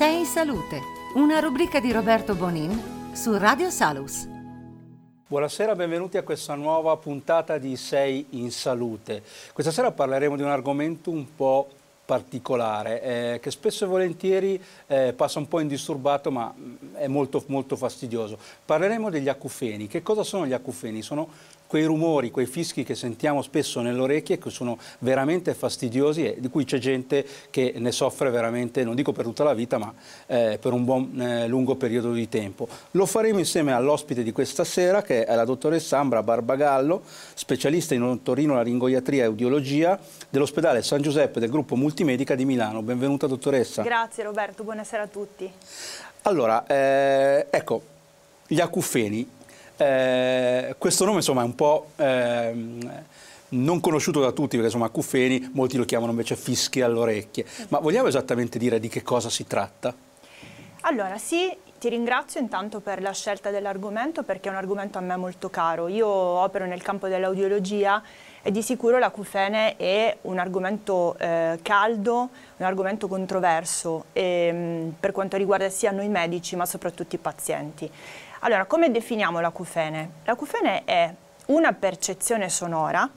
Sei in salute, una rubrica di Roberto Bonin su Radio Salus. Buonasera, benvenuti a questa nuova puntata di Sei in salute. Questa sera parleremo di un argomento un po' particolare eh, che spesso e volentieri eh, passa un po' indisturbato ma è molto, molto fastidioso. Parleremo degli acufeni. Che cosa sono gli acufeni? Sono quei rumori, quei fischi che sentiamo spesso nelle orecchie che sono veramente fastidiosi e di cui c'è gente che ne soffre veramente, non dico per tutta la vita, ma eh, per un buon eh, lungo periodo di tempo. Lo faremo insieme all'ospite di questa sera che è la dottoressa Ambra Barbagallo, specialista in otorino-laringoiatria e audiologia dell'ospedale San Giuseppe del gruppo Multimedica di Milano. Benvenuta dottoressa. Grazie Roberto, buonasera a tutti. Allora, eh, ecco, gli acufeni eh, questo nome insomma è un po' eh, non conosciuto da tutti perché insomma Cuffeni molti lo chiamano invece fischi alle orecchie, ma vogliamo esattamente dire di che cosa si tratta? Allora sì, ti ringrazio intanto per la scelta dell'argomento perché è un argomento a me molto caro. Io opero nel campo dell'audiologia e di sicuro la l'acufene è un argomento eh, caldo, un argomento controverso e, mh, per quanto riguarda sia noi medici ma soprattutto i pazienti. Allora, come definiamo l'acufene? L'acufene è una percezione sonora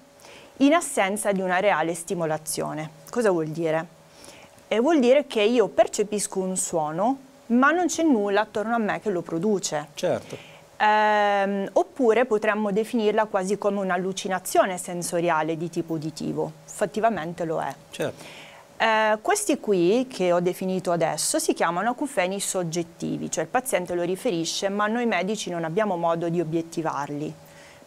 in assenza di una reale stimolazione. Cosa vuol dire? E vuol dire che io percepisco un suono, ma non c'è nulla attorno a me che lo produce. Certo. Ehm, oppure potremmo definirla quasi come un'allucinazione sensoriale di tipo uditivo. Effettivamente lo è. Certo. Eh, questi qui, che ho definito adesso, si chiamano acufeni soggettivi, cioè il paziente lo riferisce, ma noi medici non abbiamo modo di obiettivarli.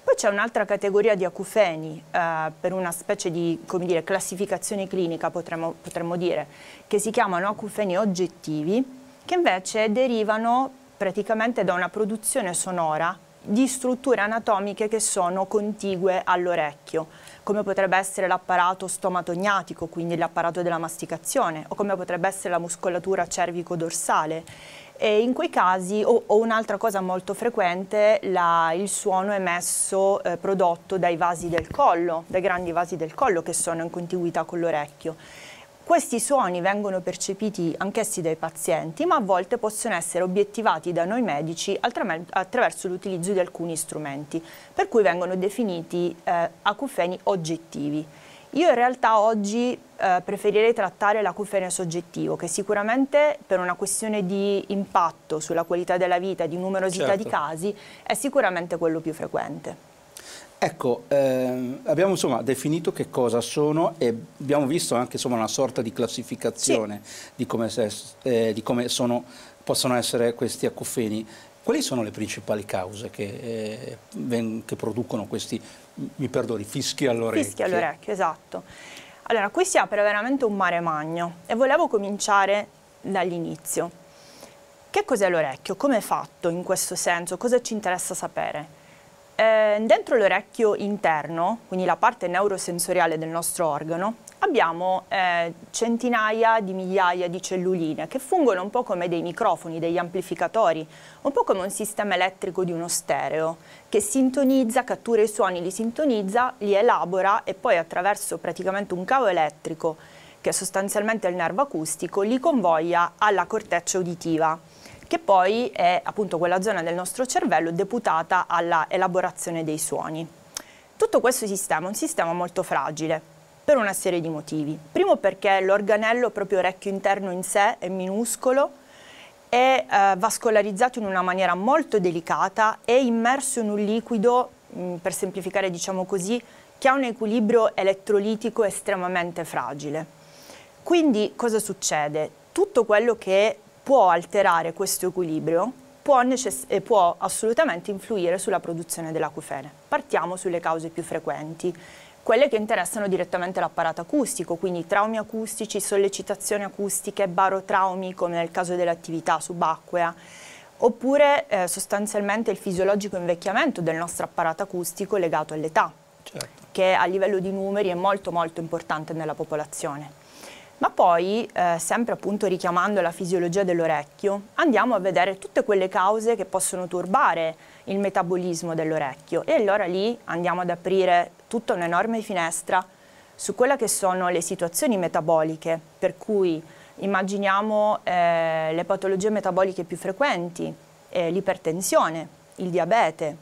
Poi c'è un'altra categoria di acufeni, eh, per una specie di dire, classificazione clinica potremmo, potremmo dire, che si chiamano acufeni oggettivi, che invece derivano praticamente da una produzione sonora di strutture anatomiche che sono contigue all'orecchio come potrebbe essere l'apparato stomatognatico, quindi l'apparato della masticazione, o come potrebbe essere la muscolatura cervico-dorsale. E in quei casi, o, o un'altra cosa molto frequente, la, il suono emesso eh, prodotto dai vasi del collo, dai grandi vasi del collo che sono in contiguità con l'orecchio. Questi suoni vengono percepiti anch'essi dai pazienti, ma a volte possono essere obiettivati da noi medici attraverso l'utilizzo di alcuni strumenti, per cui vengono definiti eh, acufeni oggettivi. Io in realtà oggi eh, preferirei trattare l'acufene soggettivo, che sicuramente per una questione di impatto sulla qualità della vita di numerosità certo. di casi è sicuramente quello più frequente. Ecco, ehm, abbiamo insomma, definito che cosa sono e abbiamo visto anche insomma, una sorta di classificazione sì. di come, se, eh, di come sono, possono essere questi acufeni. Quali sono le principali cause che, eh, ven, che producono questi, mi perdoni, fischi all'orecchio? Fischi all'orecchio, esatto. Allora, qui si apre veramente un mare magno e volevo cominciare dall'inizio. Che cos'è l'orecchio? Come è fatto in questo senso? Cosa ci interessa sapere? Eh, dentro l'orecchio interno, quindi la parte neurosensoriale del nostro organo, abbiamo eh, centinaia di migliaia di celluline che fungono un po' come dei microfoni, degli amplificatori, un po' come un sistema elettrico di uno stereo che sintonizza, cattura i suoni, li sintonizza, li elabora e poi attraverso praticamente un cavo elettrico che è sostanzialmente il nervo acustico, li convoglia alla corteccia uditiva che poi è appunto quella zona del nostro cervello deputata alla elaborazione dei suoni. Tutto questo sistema è un sistema molto fragile per una serie di motivi. Primo perché l'organello proprio orecchio interno in sé è minuscolo, è eh, vascolarizzato in una maniera molto delicata, è immerso in un liquido, mh, mm, per semplificare diciamo così, che ha un equilibrio elettrolitico estremamente fragile. Quindi cosa succede? Tutto quello che può alterare questo equilibrio, può, necess- può assolutamente influire sulla produzione dell'acufene. Partiamo sulle cause più frequenti, quelle che interessano direttamente l'apparato acustico, quindi traumi acustici, sollecitazioni acustiche, barotraumi come nel caso dell'attività subacquea, oppure eh, sostanzialmente il fisiologico invecchiamento del nostro apparato acustico legato all'età, certo. che a livello di numeri è molto molto importante nella popolazione. Ma poi, eh, sempre appunto richiamando la fisiologia dell'orecchio, andiamo a vedere tutte quelle cause che possono turbare il metabolismo dell'orecchio. E allora lì andiamo ad aprire tutta un'enorme finestra su quelle che sono le situazioni metaboliche, per cui Immaginiamo eh, le patologie metaboliche più frequenti, eh, l'ipertensione, il diabete,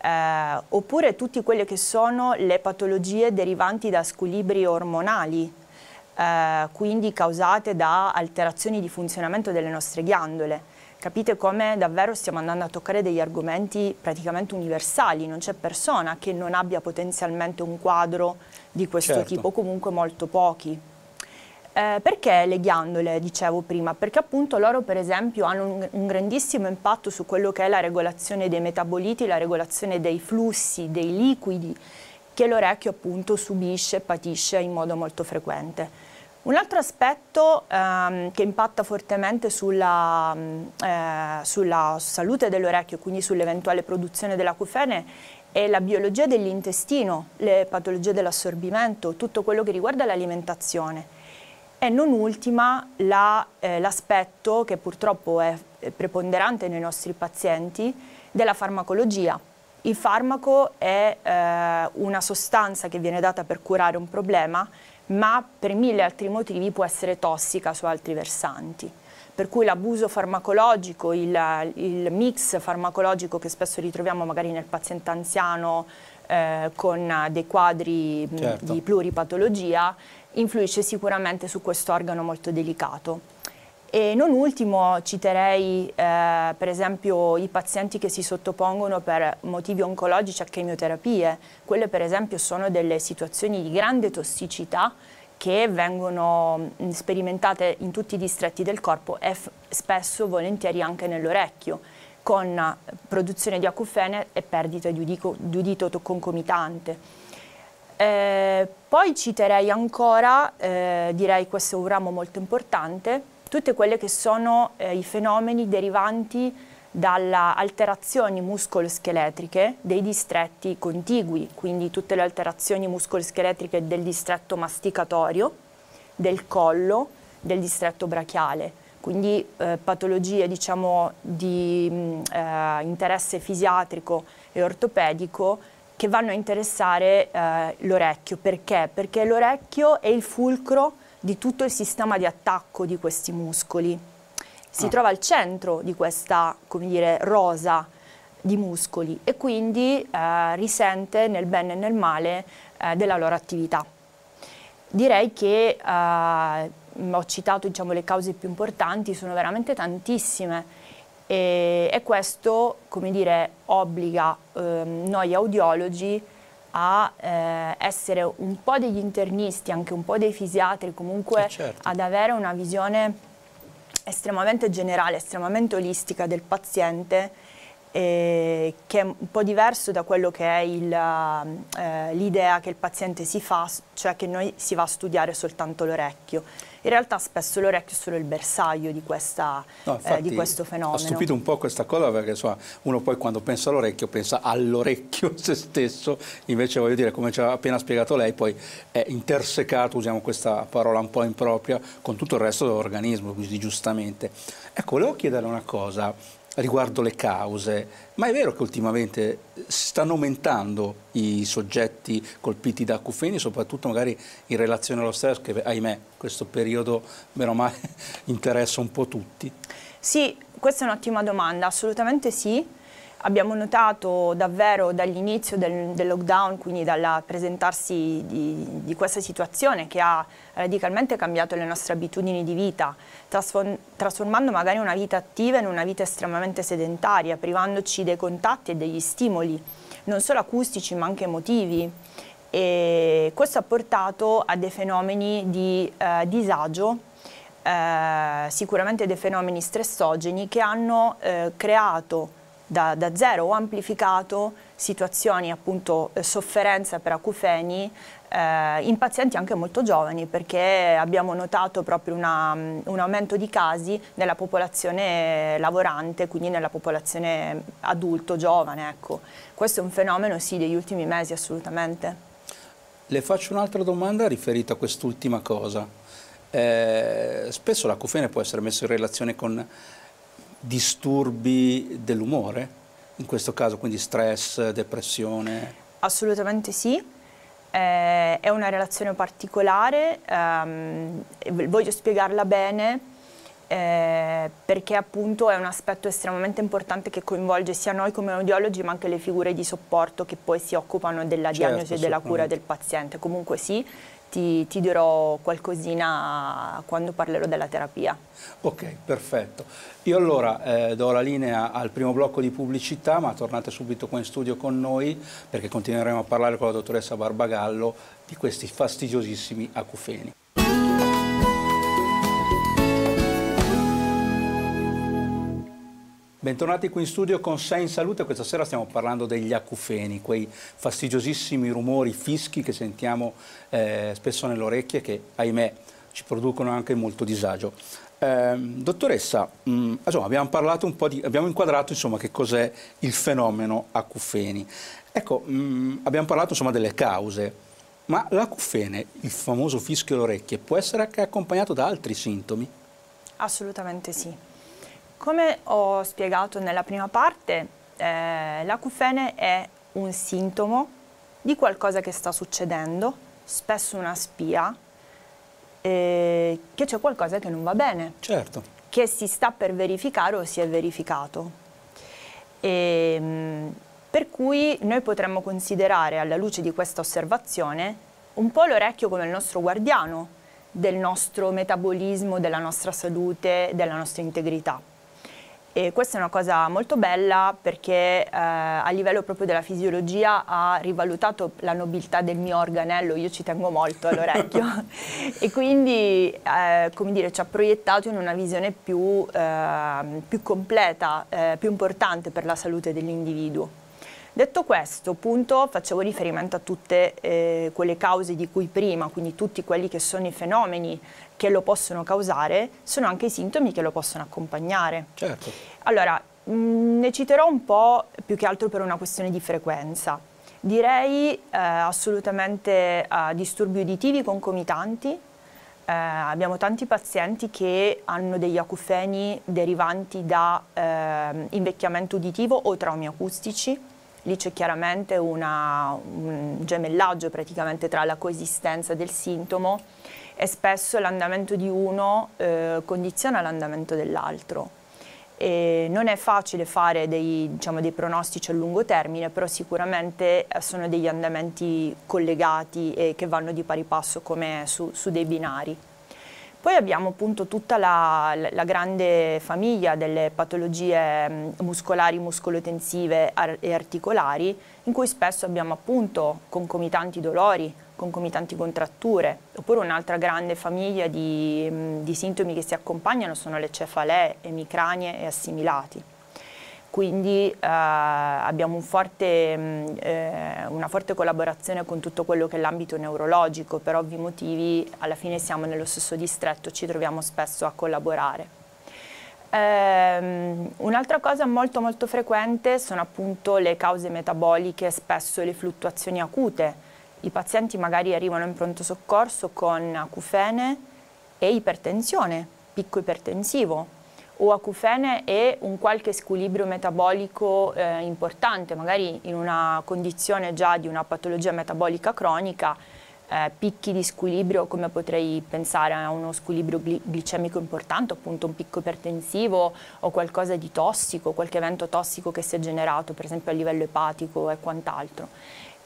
eh, oppure tutte quelle che sono le patologie derivanti da squilibri ormonali, eh, quindi causate da alterazioni di funzionamento delle nostre ghiandole. Capite come davvero stiamo andando a toccare degli argomenti praticamente universali, non c'è persona che non abbia potenzialmente un quadro di questo Certo. tipo, comunque molto pochi. Eh, perché le ghiandole, dicevo prima? Perché appunto loro per esempio hanno un, un grandissimo impatto su quello che è la regolazione dei metaboliti, la regolazione dei flussi, dei liquidi che l'orecchio appunto subisce e patisce in modo molto frequente. Un altro aspetto ehm, che impatta fortemente sulla, mm, eh, sulla salute dell'orecchio, quindi sull'eventuale produzione dell'acufene, è la biologia dell'intestino, le patologie dell'assorbimento, tutto quello che riguarda l'alimentazione. E non ultima la, eh, l'aspetto che purtroppo è preponderante nei nostri pazienti della farmacologia. Il farmaco è eh, una sostanza che viene data per curare un problema, ma per mille altri motivi può essere tossica su altri versanti. Per cui l'abuso farmacologico, il, il mix farmacologico che spesso ritroviamo magari nel paziente anziano eh, con dei quadri Certo. di pluripatologia, influisce sicuramente su questo organo molto delicato. E non ultimo citerei eh, per esempio i pazienti che si sottopongono per motivi oncologici a chemioterapie. Quelle per esempio sono delle situazioni di grande tossicità che vengono mh, sperimentate in tutti i distretti del corpo e spesso volentieri anche nell'orecchio con produzione di acufene e perdita di, udico- di udito to- concomitante. Eh, poi citerei ancora, eh, direi questo è un ramo molto importante, tutte quelle che sono eh, i fenomeni derivanti dalle alterazioni muscoloscheletriche dei distretti contigui, quindi tutte le alterazioni muscoloscheletriche del distretto masticatorio, del collo, del distretto brachiale, quindi eh, patologie diciamo, di mh, eh, interesse fisiatrico e ortopedico che vanno a interessare eh, l'orecchio. Perché? Perché l'orecchio è il fulcro di tutto il sistema di attacco di questi muscoli. Si Ah. trova al centro di questa, come dire, rosa di muscoli e quindi eh, risente nel bene e nel male eh, della loro attività. Direi che eh, ho citato diciamo, le cause più importanti, sono veramente tantissime e, e questo come dire, obbliga ehm, noi audiologi a eh, essere un po' degli internisti, anche un po' dei fisiatri, comunque Eh, certo. ad avere una visione estremamente generale, estremamente olistica del paziente eh, che è un po' diverso da quello che è eh, l'idea che il paziente si fa, cioè che noi si va a studiare soltanto l'orecchio. In realtà spesso l'orecchio è solo il bersaglio di, questa, No, eh, di questo fenomeno. Ha stupito un po' questa cosa perché insomma, uno poi quando pensa all'orecchio pensa all'orecchio se stesso, invece voglio dire, come ci ha appena spiegato lei, poi è intersecato, usiamo questa parola un po' impropria, con tutto il resto dell'organismo, quindi giustamente. Ecco, volevo chiedere una cosa riguardo le cause, ma è vero che ultimamente stanno aumentando i soggetti colpiti da acufeni, soprattutto magari in relazione allo stress, che ahimè questo periodo, meno male, interessa un po' tutti? Sì, questa è un'ottima domanda, assolutamente sì. Abbiamo notato davvero dall'inizio del, del lockdown, quindi dal presentarsi di, di questa situazione che ha radicalmente cambiato le nostre abitudini di vita, trasform- trasformando magari una vita attiva in una vita estremamente sedentaria, privandoci dei contatti e degli stimoli, non solo acustici ma anche emotivi. E questo ha portato a dei fenomeni di eh, disagio eh, sicuramente dei fenomeni stressogeni che hanno eh, creato da, da zero o amplificato situazioni appunto eh, sofferenza per acufeni eh, in pazienti anche molto giovani perché abbiamo notato proprio una, un aumento di casi nella popolazione lavorante, quindi nella popolazione adulto, giovane. Ecco. Questo è un fenomeno sì degli ultimi mesi assolutamente. Le faccio un'altra domanda riferita a quest'ultima cosa. Eh, spesso l'acufene può essere messo in relazione con disturbi dell'umore, in questo caso quindi stress, depressione. Assolutamente sì. Eh, è una relazione particolare, ehm, voglio spiegarla bene eh, perché appunto è un aspetto estremamente importante che coinvolge sia noi come audiologi ma anche le figure di supporto che poi si occupano della certo, diagnosi e della cura del paziente. Comunque sì, ti, ti, dirò qualcosina quando parlerò della terapia. Ok, perfetto. Io allora eh, do la linea al primo blocco di pubblicità, ma tornate subito qua in studio con noi perché continueremo a parlare con la dottoressa Barbagallo di questi fastidiosissimi acufeni. Bentornati qui in studio con Sei in Salute, questa sera stiamo parlando degli acufeni, quei fastidiosissimi rumori fischi che sentiamo eh, spesso nelle orecchie che ahimè ci producono anche molto disagio. Eh, dottoressa, mh, mm, insomma, abbiamo parlato un po' di, abbiamo inquadrato insomma, che cos'è il fenomeno acufeni. Ecco, mh, mm, abbiamo parlato insomma, delle cause, ma l'acufene, il famoso fischio alle orecchie, può essere anche accompagnato da altri sintomi? Assolutamente sì. Come ho spiegato nella prima parte, eh, l'acufene è un sintomo di qualcosa che sta succedendo, spesso una spia, eh, che c'è qualcosa che non va bene. Certo. Che si sta per verificare o si è verificato. E, ehm, per cui noi potremmo considerare, alla luce di questa osservazione, un po' l'orecchio come il nostro guardiano del nostro metabolismo, della nostra salute, della nostra integrità. E questa è una cosa molto bella perché eh, a livello proprio della fisiologia ha rivalutato la nobiltà del mio organello, io ci tengo molto all'orecchio, e quindi eh, come dire, ci ha proiettato in una visione più, eh, più completa, eh, più importante per la salute dell'individuo. Detto questo, appunto, facevo riferimento a tutte eh, quelle cause di cui prima, quindi tutti quelli che sono i fenomeni che lo possono causare, sono anche i sintomi che lo possono accompagnare. Certo. Allora, mh, mm, ne citerò un po' più che altro per una questione di frequenza. Direi eh, assolutamente eh, disturbi uditivi concomitanti, eh, abbiamo tanti pazienti che hanno degli acufeni derivanti da eh, invecchiamento uditivo o traumi acustici, lì c'è chiaramente una, un gemellaggio praticamente tra la coesistenza del sintomo e spesso l'andamento di uno eh, condiziona l'andamento dell'altro. E non è facile fare dei, diciamo, dei, pronostici a lungo termine, però sicuramente eh, sono degli andamenti collegati e che vanno di pari passo come su, su dei binari. Poi abbiamo appunto tutta la, la grande famiglia delle patologie mm, muscolari, muscolotensive e articolari, in cui spesso abbiamo appunto concomitanti dolori, concomitanti contratture, oppure un'altra grande famiglia di, mm, di sintomi che si accompagnano sono le cefalee, emicranie e assimilati quindi eh, abbiamo un forte, mh, eh, una forte collaborazione con tutto quello che è l'ambito neurologico, per ovvi motivi alla fine siamo nello stesso distretto, ci troviamo spesso a collaborare. Um, un'altra cosa molto molto frequente sono appunto le cause metaboliche, spesso le fluttuazioni acute. I pazienti magari arrivano in pronto soccorso con acufene e ipertensione, picco ipertensivo, o acufene e un qualche squilibrio metabolico eh, importante, magari in una condizione già di una patologia metabolica cronica, eh, picchi di squilibrio come potrei pensare a uno squilibrio gli glicemico importante, appunto un picco ipertensivo o qualcosa di tossico, qualche evento tossico che si è generato per esempio a livello epatico e quant'altro.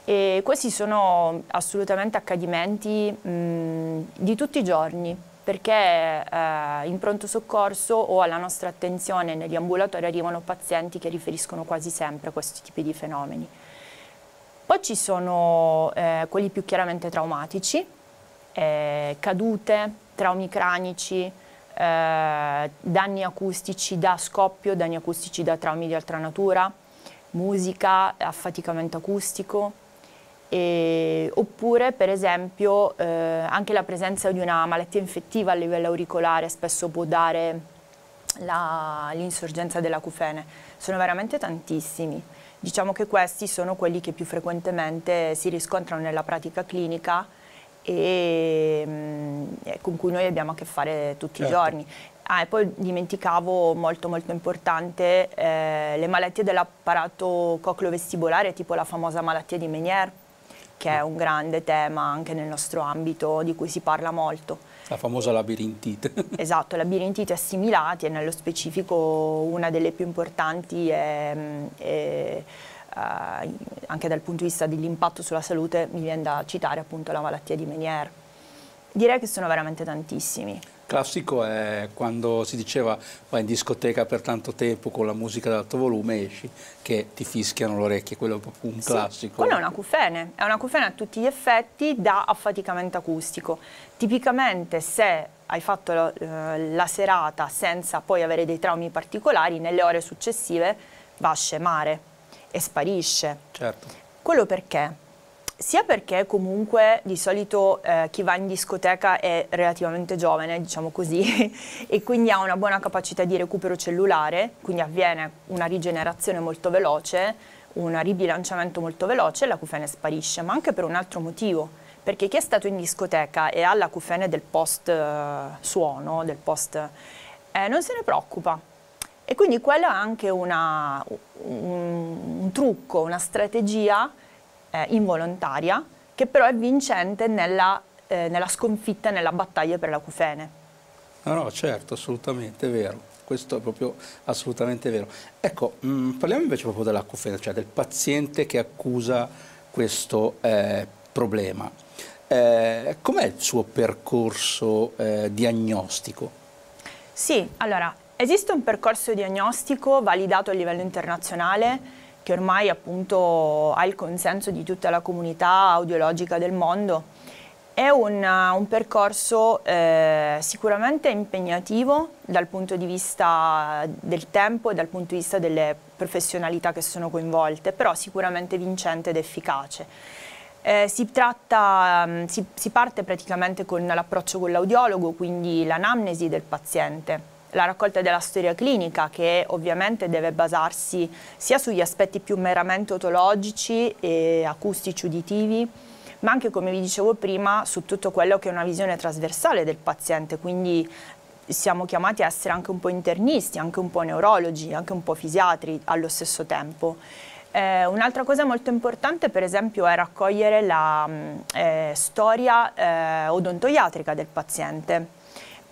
E questi sono assolutamente accadimenti mh, di tutti i giorni, perché eh, in pronto soccorso o alla nostra attenzione negli ambulatori arrivano pazienti che riferiscono quasi sempre questi tipi di fenomeni. Poi ci sono eh, quelli più chiaramente traumatici, eh, cadute, traumi cranici, eh, danni acustici da scoppio, danni acustici da traumi di altra natura, musica, affaticamento acustico, e, oppure per esempio eh, anche la presenza di una malattia infettiva a livello auricolare spesso può dare l'insorgenza dell'acufene. Sono veramente tantissimi. Diciamo che questi sono quelli che più frequentemente si riscontrano nella pratica clinica e, mm, e con cui noi abbiamo a che fare tutti certo. i giorni. Ah, e poi dimenticavo molto molto importante eh, le malattie dell'apparato cocleo-vestibolare, tipo la famosa malattia di Meniere, che è un grande tema anche nel nostro ambito di cui si parla molto. La famosa labirintite. esatto, labirintite assimilati e nello specifico una delle più importanti è, è uh, anche dal punto di vista dell'impatto sulla salute mi viene da citare appunto la malattia di Meniere. Direi che sono veramente tantissimi. Classico è quando si diceva vai in discoteca per tanto tempo con la musica ad alto volume esci che ti fischiano le orecchie, quello è proprio un sì, classico. Quello è una cufene, è una cufene a tutti gli effetti da affaticamento acustico. Tipicamente se hai fatto eh, la serata senza poi avere dei traumi particolari, nelle ore successive va a scemare e sparisce. Certo. Quello perché? Sia perché comunque di solito eh, chi va in discoteca è relativamente giovane, diciamo così, e quindi ha una buona capacità di recupero cellulare, quindi avviene una rigenerazione molto veloce, un ribilanciamento molto veloce e la cufene sparisce, ma anche per un altro motivo, perché chi è stato in discoteca e ha la cufene del post eh, suono, del post, eh, non se ne preoccupa. E quindi quello è anche una, un, un trucco, una strategia eh, involontaria che però è vincente nella, eh, nella sconfitta e nella battaglia per la cufene. No, no, certo, assolutamente è vero. Questo è proprio assolutamente vero. Ecco, mh, mm, parliamo invece proprio della cufene, cioè del paziente che accusa questo eh, problema. Eh, com'è il suo percorso eh, diagnostico? Sì, allora, esiste un percorso diagnostico validato a livello internazionale che ormai appunto ha il consenso di tutta la comunità audiologica del mondo. È un, un percorso eh, sicuramente impegnativo dal punto di vista del tempo e dal punto di vista delle professionalità che sono coinvolte, però sicuramente vincente ed efficace. Eh, si, tratta, mm, si, si parte praticamente con l'approccio con l'audiologo, quindi l'anamnesi del paziente, la raccolta della storia clinica che ovviamente deve basarsi sia sugli aspetti più meramente otologici e acustici uditivi, ma anche come vi dicevo prima su tutto quello che è una visione trasversale del paziente, quindi siamo chiamati a essere anche un po' internisti, anche un po' neurologi, anche un po' fisiatri allo stesso tempo. Eh, un'altra cosa molto importante per esempio è raccogliere la mm, eh, storia eh, odontoiatrica del paziente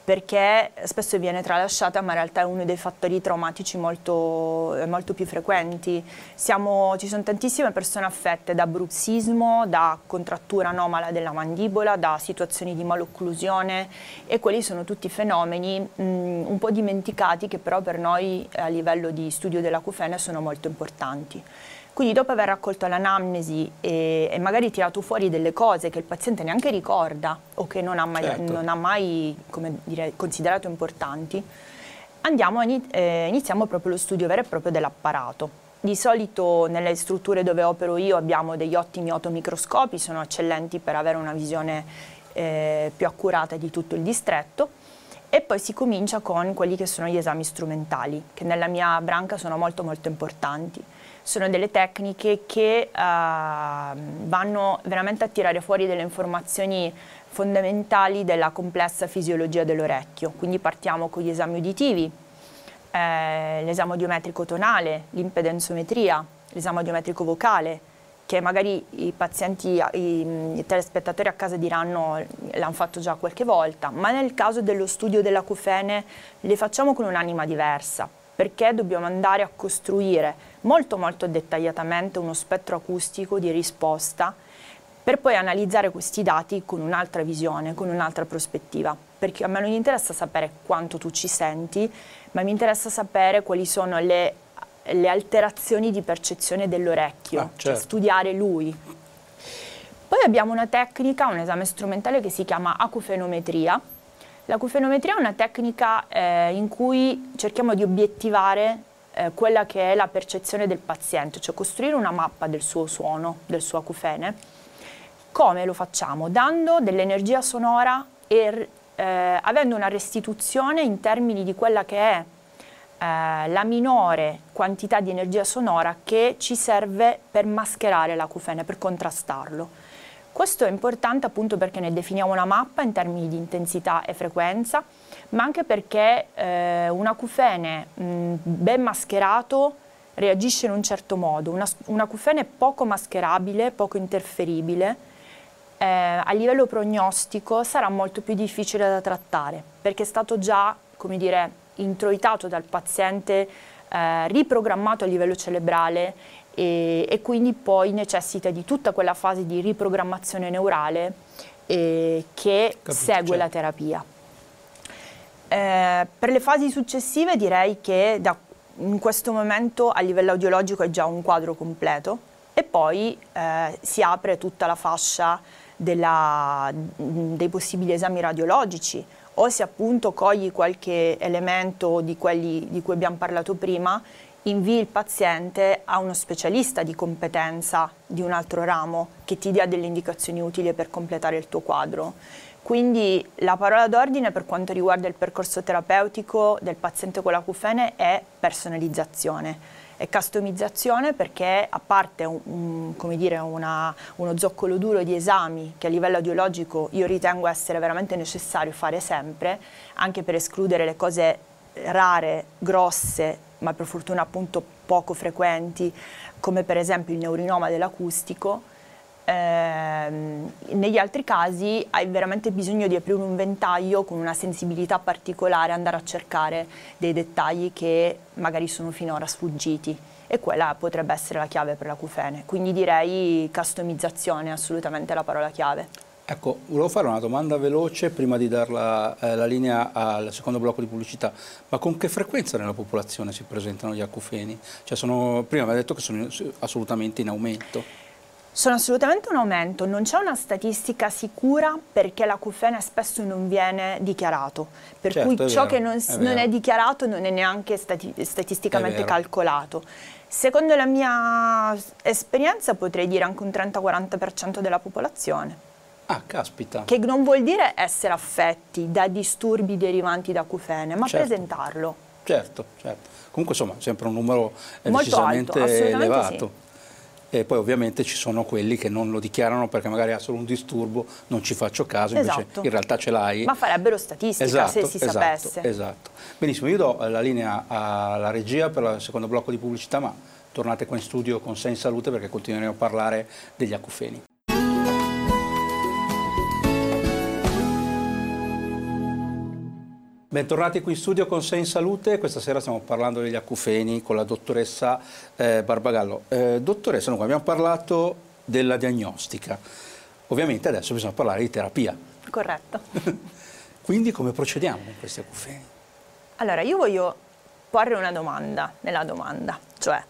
perché spesso viene tralasciata ma in realtà è uno dei fattori traumatici molto, eh, molto più frequenti. Siamo, ci sono tantissime persone affette da bruxismo, da contrattura anomala della mandibola, da situazioni di malocclusione e quelli sono tutti fenomeni mh, un po' dimenticati che però per noi a livello di studio della cufene sono molto importanti. Quindi dopo aver raccolto l'anamnesi e, e, magari tirato fuori delle cose che il paziente neanche ricorda o che non ha mai, certo. non ha mai dire, considerato importanti, andiamo eh, iniziamo proprio lo studio vero e proprio dell'apparato. Di solito nelle strutture dove opero io abbiamo degli ottimi otomicroscopi, sono eccellenti per avere una visione eh, più accurata di tutto il distretto e poi si comincia con quelli che sono gli esami strumentali, che nella mia branca sono molto molto importanti sono delle tecniche che uh, vanno veramente a tirare fuori delle informazioni fondamentali della complessa fisiologia dell'orecchio. Quindi partiamo con gli esami uditivi, eh, l'esame audiometrico tonale, l'impedenzometria, l'esame audiometrico vocale, che magari i pazienti, i, i telespettatori a casa diranno l'hanno fatto già qualche volta, ma nel caso dello studio della cufene le facciamo con un'anima diversa, perché dobbiamo andare a costruire molto molto dettagliatamente uno spettro acustico di risposta per poi analizzare questi dati con un'altra visione, con un'altra prospettiva. Perché a me non interessa sapere quanto tu ci senti, ma mi interessa sapere quali sono le, le alterazioni di percezione dell'orecchio, ah, cioè certo. cioè studiare lui. Poi abbiamo una tecnica, un esame strumentale che si chiama acufenometria. L'acufenometria è una tecnica eh, in cui cerchiamo di obiettivare eh, quella che è la percezione del paziente, cioè costruire una mappa del suo suono, del suo acufene. Come lo facciamo? Dando dell'energia sonora e eh, avendo una restituzione in termini di quella che è eh, la minore quantità di energia sonora che ci serve per mascherare l'acufene, per contrastarlo. Questo è importante appunto perché ne definiamo una mappa in termini di intensità e frequenza ma anche perché eh, un acufene mh, ben mascherato reagisce in un certo modo, una, un acufene poco mascherabile, poco interferibile, eh, a livello prognostico sarà molto più difficile da trattare perché è stato già, come dire, introitato dal paziente, eh, riprogrammato a livello cerebrale e, e, quindi poi necessita di tutta quella fase di riprogrammazione neurale eh, che Capito, segue certo. la terapia. Eh, per le fasi successive direi che da, in questo momento a livello audiologico è già un quadro completo e poi eh, si apre tutta la fascia della, dei possibili esami radiologici o se appunto cogli qualche elemento di quelli di cui abbiamo parlato prima, invii il paziente a uno specialista di competenza di un altro ramo che ti dia delle indicazioni utili per completare il tuo quadro. Quindi la parola d'ordine per quanto riguarda il percorso terapeutico del paziente con l'acufene è personalizzazione e customizzazione perché a parte un, un, dire, una, uno zoccolo duro di esami che a livello audiologico io ritengo essere veramente necessario fare sempre, anche per escludere le cose rare, grosse, ma per fortuna appunto poco frequenti, come per esempio il neurinoma dell'acustico, Ehm, negli altri casi hai veramente bisogno di aprire un ventaglio con una sensibilità particolare, andare a cercare dei dettagli che magari sono finora sfuggiti e quella potrebbe essere la chiave per l'acufene. Quindi direi customizzazione è assolutamente la parola chiave. Ecco, volevo fare una domanda veloce prima di dare la, eh, la, linea al secondo blocco di pubblicità, ma con che frequenza nella popolazione si presentano gli acufeni? Cioè sono, prima mi ha detto che sono assolutamente in aumento. Sono assolutamente un aumento, non c'è una statistica sicura perché l'acufene spesso non viene dichiarato, per certo, cui ciò vero, che non, è, non è, dichiarato non è neanche stati, statisticamente è calcolato. Secondo la mia esperienza potrei dire anche un 30-40% della popolazione. Ah, caspita. Che non vuol dire essere affetti da disturbi derivanti da acufene, ma certo. presentarlo. Certo, certo. Comunque insomma, sempre un numero Molto decisamente alto, elevato. Sì e poi ovviamente ci sono quelli che non lo dichiarano perché magari ha solo un disturbo, non ci faccio caso, invece esatto. in realtà ce l'hai. Ma farebbero statistica esatto, se si esatto, sapesse. Esatto. Benissimo, io do la linea alla regia per il secondo blocco di pubblicità, ma tornate qua in studio con Sei in Salute perché continueremo a parlare degli acufeni. Bentornati qui in studio con Sei in Salute, questa sera stiamo parlando degli acufeni con la dottoressa eh, Barbagallo. Eh, dottoressa, noi abbiamo parlato della diagnostica, ovviamente adesso bisogna parlare di terapia. Corretto. Quindi come procediamo con questi acufeni? Allora, io voglio porre una domanda nella domanda, cioè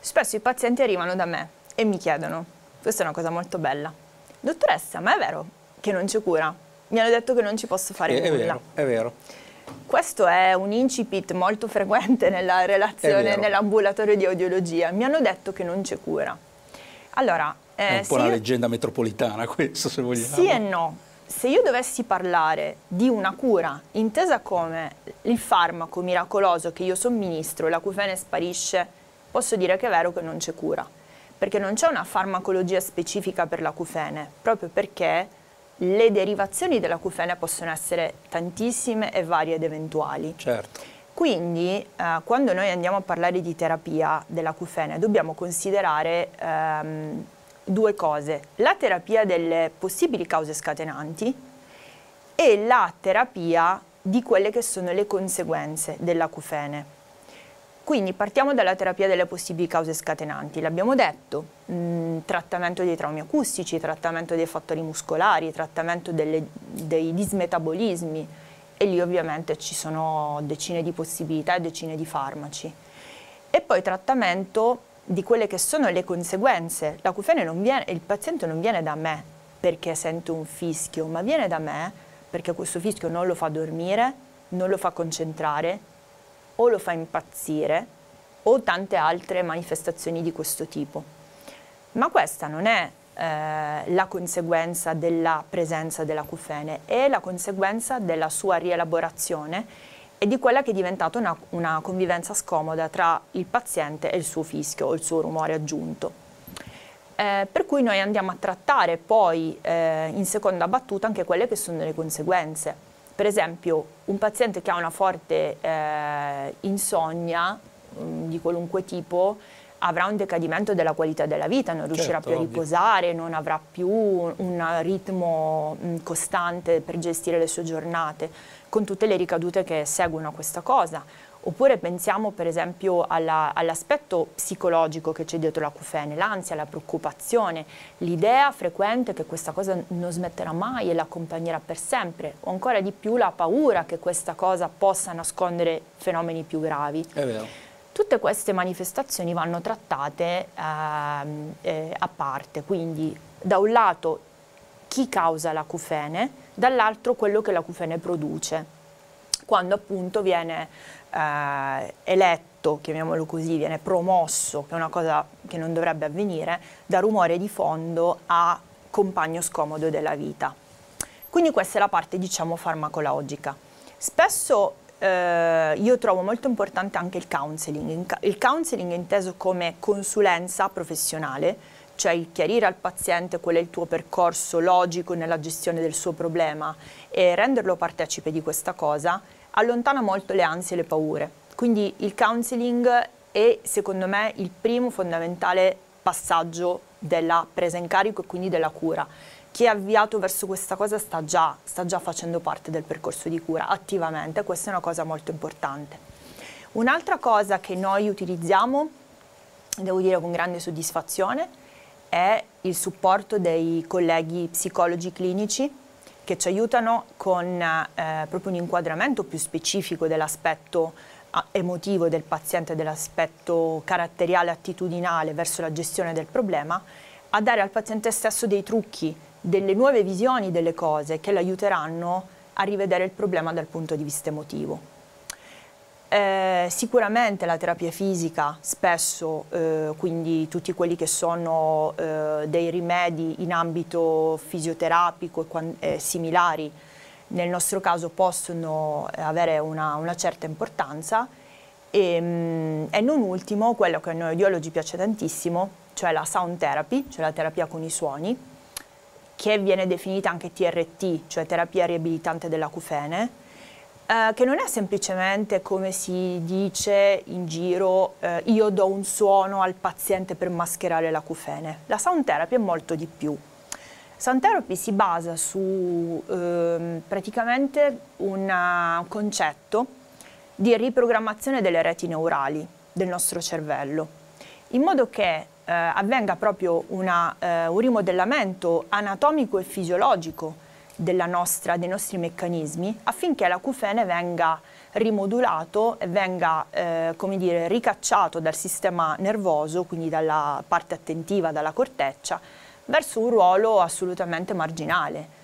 spesso i pazienti arrivano da me e mi chiedono, questa è una cosa molto bella, dottoressa, ma è vero che non c'è cura? Mi hanno detto che non ci posso fare è, nulla. È vero, è vero. Questo è un incipit molto frequente nella relazione nell'ambulatorio di audiologia. Mi hanno detto che non c'è cura. Allora, eh, è un po' una io... leggenda metropolitana questo, se vogliamo. Sì e no. Se io dovessi parlare di una cura intesa come il farmaco miracoloso che io somministro e la cufene sparisce, posso dire che è vero che non c'è cura. Perché non c'è una farmacologia specifica per la cufene, proprio perché le derivazioni dell'acufene possono essere tantissime e varie ed eventuali. Certo. Quindi eh, quando noi andiamo a parlare di terapia dell'acufene dobbiamo considerare ehm, due cose, la terapia delle possibili cause scatenanti e la terapia di quelle che sono le conseguenze dell'acufene. Quindi partiamo dalla terapia delle possibili cause scatenanti. L'abbiamo detto, mh, mm, trattamento dei traumi acustici, trattamento dei fattori muscolari, trattamento delle, dei dismetabolismi e lì ovviamente ci sono decine di possibilità e decine di farmaci. E poi trattamento di quelle che sono le conseguenze. L'acufene non viene, il paziente non viene da me perché sente un fischio, ma viene da me perché questo fischio non lo fa dormire, non lo fa concentrare, o lo fa impazzire o tante altre manifestazioni di questo tipo. Ma questa non è eh, la conseguenza della presenza dell'acufene, è la conseguenza della sua rielaborazione e di quella che è diventata una, una convivenza scomoda tra il paziente e il suo fischio o il suo rumore aggiunto. Eh, per cui noi andiamo a trattare poi eh, in seconda battuta anche quelle che sono le conseguenze per esempio un paziente che ha una forte eh, insonnia mh, di qualunque tipo avrà un decadimento della qualità della vita, non riuscirà Certo, più a ovvio. riposare, non avrà più un ritmo mh, costante per gestire le sue giornate, con tutte le ricadute che seguono a questa cosa. Oppure pensiamo per esempio alla- all'aspetto psicologico che c'è dietro l'acufene, l'ansia, la preoccupazione, l'idea frequente che questa cosa non smetterà mai e l'accompagnerà per sempre, o ancora di più la paura che questa cosa possa nascondere fenomeni più gravi. È vero. Tutte queste manifestazioni vanno trattate ehm, eh, a parte, quindi da un lato chi causa l'acufene, dall'altro quello che l'acufene produce. Quando appunto viene eh, eletto, chiamiamolo così, viene promosso, che è una cosa che non dovrebbe avvenire, da rumore di fondo a compagno scomodo della vita. Quindi questa è la parte, diciamo, farmacologica. Spesso eh, io trovo molto importante anche il counseling. Il counseling è inteso come consulenza professionale, cioè il chiarire al paziente qual è il tuo percorso logico nella gestione del suo problema e renderlo partecipe di questa cosa, allontana molto le ansie e le paure. Quindi il counseling è secondo me il primo fondamentale passaggio della presa in carico e quindi della cura. Chi è avviato verso questa cosa sta già, sta già facendo parte del percorso di cura attivamente, questa è una cosa molto importante. Un'altra cosa che noi utilizziamo, devo dire con grande soddisfazione, è il supporto dei colleghi psicologi clinici che ci aiutano con eh, proprio un inquadramento più specifico dell'aspetto ah, emotivo del paziente, dell'aspetto caratteriale attitudinale verso la gestione del problema, a dare al paziente stesso dei trucchi, delle nuove visioni delle cose che lo aiuteranno a rivedere il problema dal punto di vista emotivo. Eh, sicuramente la terapia fisica, spesso, eh, quindi tutti quelli che sono eh, dei rimedi in ambito fisioterapico e eh, similari, nel nostro caso possono avere una, una certa importanza. E, mm, e non ultimo, quello che a noi audiologi piace tantissimo, cioè la sound therapy, cioè la terapia con i suoni, che viene definita anche TRT, cioè terapia riabilitante dell'acufene, eh, che non è semplicemente come si dice in giro eh, io do un suono al paziente per mascherare l'acufene. La sound therapy è molto di più. Sound therapy si basa su ehm, praticamente un concetto di riprogrammazione delle reti neurali del nostro cervello, in modo che eh, avvenga proprio una, eh, un rimodellamento anatomico e fisiologico nostra, dei nostri meccanismi affinché l'acufene venga rimodulato e venga eh, dire, ricacciato dal sistema nervoso, quindi dalla parte attentiva, dalla corteccia, verso un ruolo assolutamente marginale.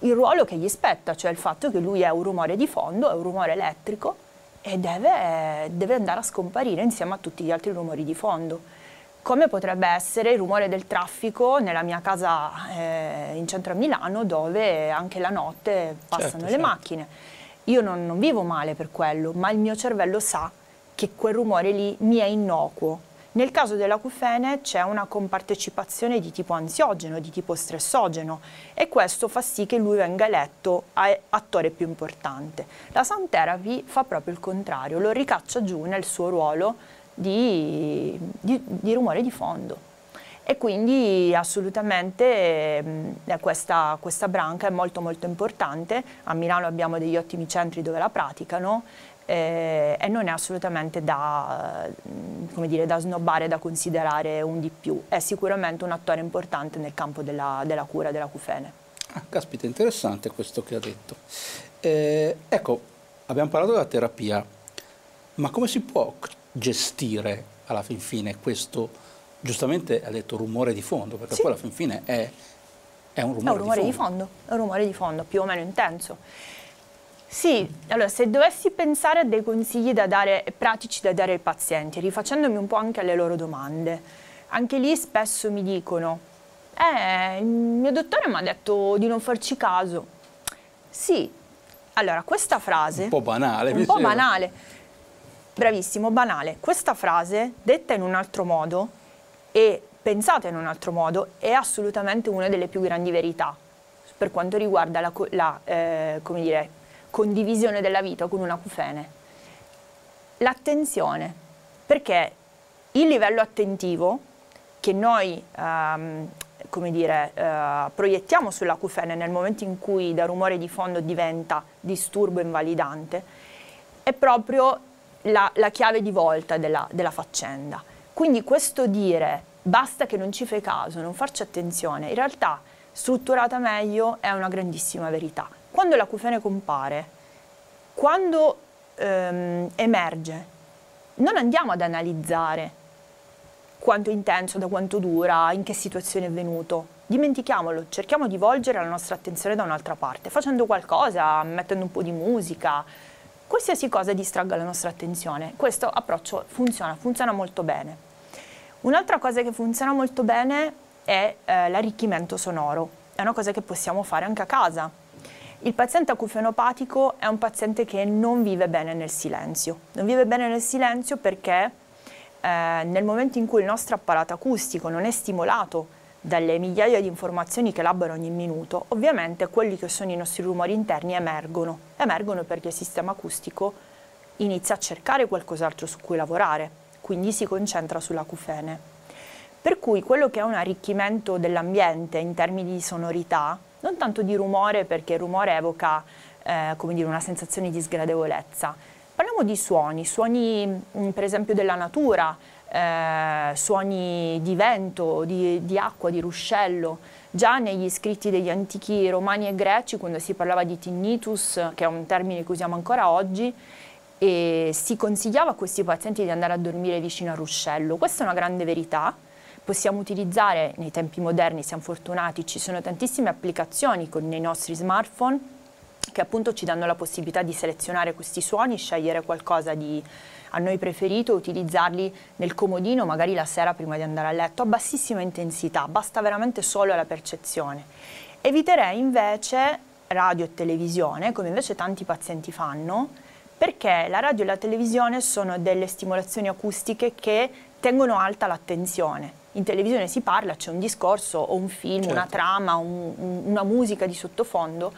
Il ruolo che gli spetta, cioè il fatto che lui è un rumore di fondo, è un rumore elettrico e deve, deve andare a scomparire insieme a tutti gli altri rumori di fondo come potrebbe essere il rumore del traffico nella mia casa eh, in centro a Milano dove anche la notte passano Certo, le certo. macchine. Io non, non vivo male per quello, ma il mio cervello sa che quel rumore lì mi è innocuo. Nel caso dell'acufene c'è una compartecipazione di tipo ansiogeno, di tipo stressogeno e questo fa sì che lui venga eletto attore più importante. La sound therapy fa proprio il contrario, lo ricaccia giù nel suo ruolo di, di- di rumore di fondo. E quindi assolutamente mh, questa, questa branca è molto molto importante. A Milano abbiamo degli ottimi centri dove la praticano eh, e non è assolutamente da, come dire, da snobbare, da considerare un di più. È sicuramente un attore importante nel campo della, della cura dell'acufene. Ah, caspita, interessante questo che ha detto. Eh, ecco, abbiamo parlato della terapia, ma come si può gestire alla fin fine questo, giustamente ha detto rumore di fondo, perché Sì. poi alla fin fine è, è un È rumore, un rumore di fondo, è un rumore di fondo più o meno intenso. Sì, allora se dovessi pensare a dei consigli da dare, pratici da dare ai pazienti, rifacendomi un po' anche alle loro domande, anche lì spesso mi dicono, eh, il mio dottore mi ha detto di non farci caso. Sì, allora questa frase... Un po' banale, Un po' banale. Bravissimo, banale. Questa frase, detta in un altro modo e pensata in un altro modo, è assolutamente una delle più grandi verità per quanto riguarda la, la, eh, dire, condivisione della vita con un acufene. L'attenzione perché il livello attentivo che noi ehm, come dire, eh, proiettiamo sull'acufene nel momento in cui da rumore di fondo diventa disturbo invalidante è proprio la, la chiave di volta della, della faccenda. Quindi questo dire basta che non ci fai caso, non farci attenzione, in realtà strutturata meglio è una grandissima verità. Quando l'acufene compare, quando ehm, emerge, non andiamo ad analizzare quanto è intenso, da quanto dura, in che situazione è venuto. Dimentichiamolo, cerchiamo di volgere la nostra attenzione da un'altra parte, facendo qualcosa, mettendo un po' di musica, qualsiasi cosa distragga la nostra attenzione. Questo approccio funziona, funziona molto bene. Un'altra cosa che funziona molto bene è eh, l'arricchimento sonoro. È una cosa che possiamo fare anche a casa. Il paziente acufenopatico è un paziente che non vive bene nel silenzio. Non vive bene nel silenzio perché eh, nel momento in cui il nostro apparato acustico non è stimolato dalle migliaia di informazioni che elabora ogni minuto, ovviamente quelli che sono i nostri rumori interni emergono. Emergono perché il sistema acustico inizia a cercare qualcos'altro su cui lavorare, quindi si concentra sull'acufene. Per cui quello che è un arricchimento dell'ambiente in termini di sonorità, non tanto di rumore perché il rumore evoca eh, dire, una sensazione di sgradevolezza, Parliamo di suoni, suoni mm, per esempio della natura, eh, suoni di vento, di, di, acqua, di ruscello. Già negli scritti degli antichi romani e greci, quando si parlava di tinnitus, che è un termine che usiamo ancora oggi, si consigliava a questi pazienti di andare a dormire vicino al ruscello. Questa è una grande verità. Possiamo utilizzare, nei tempi moderni siamo fortunati, ci sono tantissime applicazioni con, nei nostri smartphone che appunto ci danno la possibilità di selezionare questi suoni, scegliere qualcosa di a noi preferito, utilizzarli nel comodino magari la sera prima di andare a letto a bassissima intensità, basta veramente solo la percezione. Eviterei invece radio e televisione, come invece tanti pazienti fanno, perché la radio e la televisione sono delle stimolazioni acustiche che tengono alta l'attenzione. In televisione si parla, c'è un discorso o un film, certo. una trama, un, un, una musica di sottofondo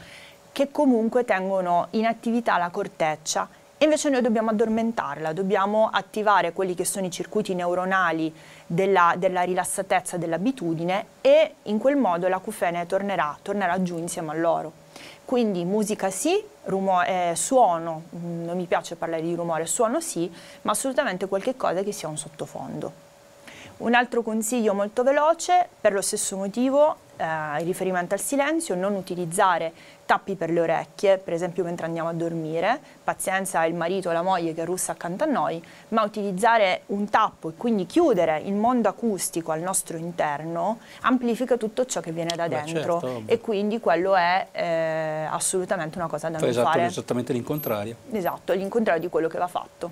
che comunque tengono in attività la corteccia invece noi dobbiamo addormentarla, dobbiamo attivare quelli che sono i circuiti neuronali della, della rilassatezza, dell'abitudine e in quel modo l'acufene tornerà, tornerà giù insieme a loro. Quindi musica sì, rumore, eh, suono, mm, non mi piace parlare di rumore, suono sì, ma assolutamente qualche cosa che sia un sottofondo. Un altro consiglio molto veloce, per lo stesso motivo, eh, in riferimento al silenzio, non utilizzare tappi per le orecchie, per esempio mentre andiamo a dormire, pazienza il marito o la moglie che russa accanto a noi, ma utilizzare un tappo e quindi chiudere il mondo acustico al nostro interno amplifica tutto ciò che viene da Beh, dentro certo, e quindi quello è eh, assolutamente una cosa da non esatto, fare. Esattamente l'incontrario. Esatto, l'incontrario di quello che va fatto.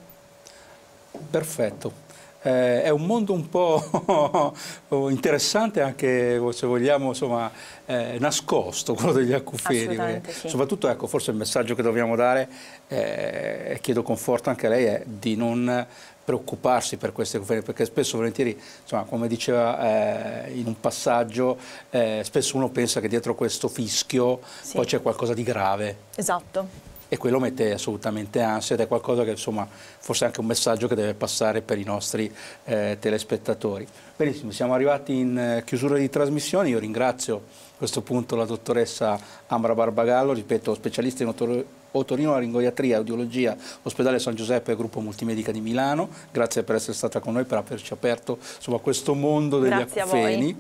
Perfetto eh, è un mondo un po' interessante anche se vogliamo insomma, eh, nascosto quello degli acufeni sì. soprattutto ecco, forse il messaggio che dobbiamo dare eh, e chiedo conforto anche a lei è di non preoccuparsi per queste acufeni perché spesso volentieri insomma, come diceva eh, in un passaggio eh, spesso uno pensa che dietro questo fischio sì. poi c'è qualcosa di grave esatto e quello mette assolutamente ansia ed è qualcosa che insomma forse è anche un messaggio che deve passare per i nostri eh, telespettatori. Benissimo, siamo arrivati in eh, chiusura di trasmissione, io ringrazio a questo punto la dottoressa Ambra Barbagallo, ripeto, specialista in otor- otorinolaringoiatria e audiologia, ospedale San Giuseppe, gruppo multimedica di Milano, grazie per essere stata con noi, per averci aperto insomma, questo mondo degli grazie acufeni.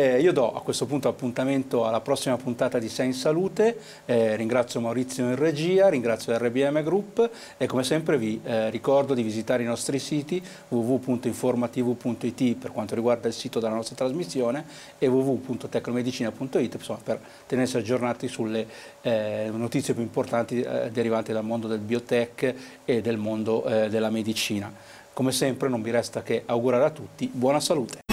Eh, io do a questo punto appuntamento alla prossima puntata di Sei in Salute, eh, ringrazio Maurizio in regia, ringrazio RBM Group e come sempre vi eh, ricordo di visitare i nostri siti www.informatv.it per quanto riguarda il sito della nostra trasmissione e www.tecnomedicina.it per tenersi aggiornati sulle eh, notizie più importanti eh, derivanti dal mondo del biotech e del mondo eh, della medicina. Come sempre non mi resta che augurare a tutti buona salute.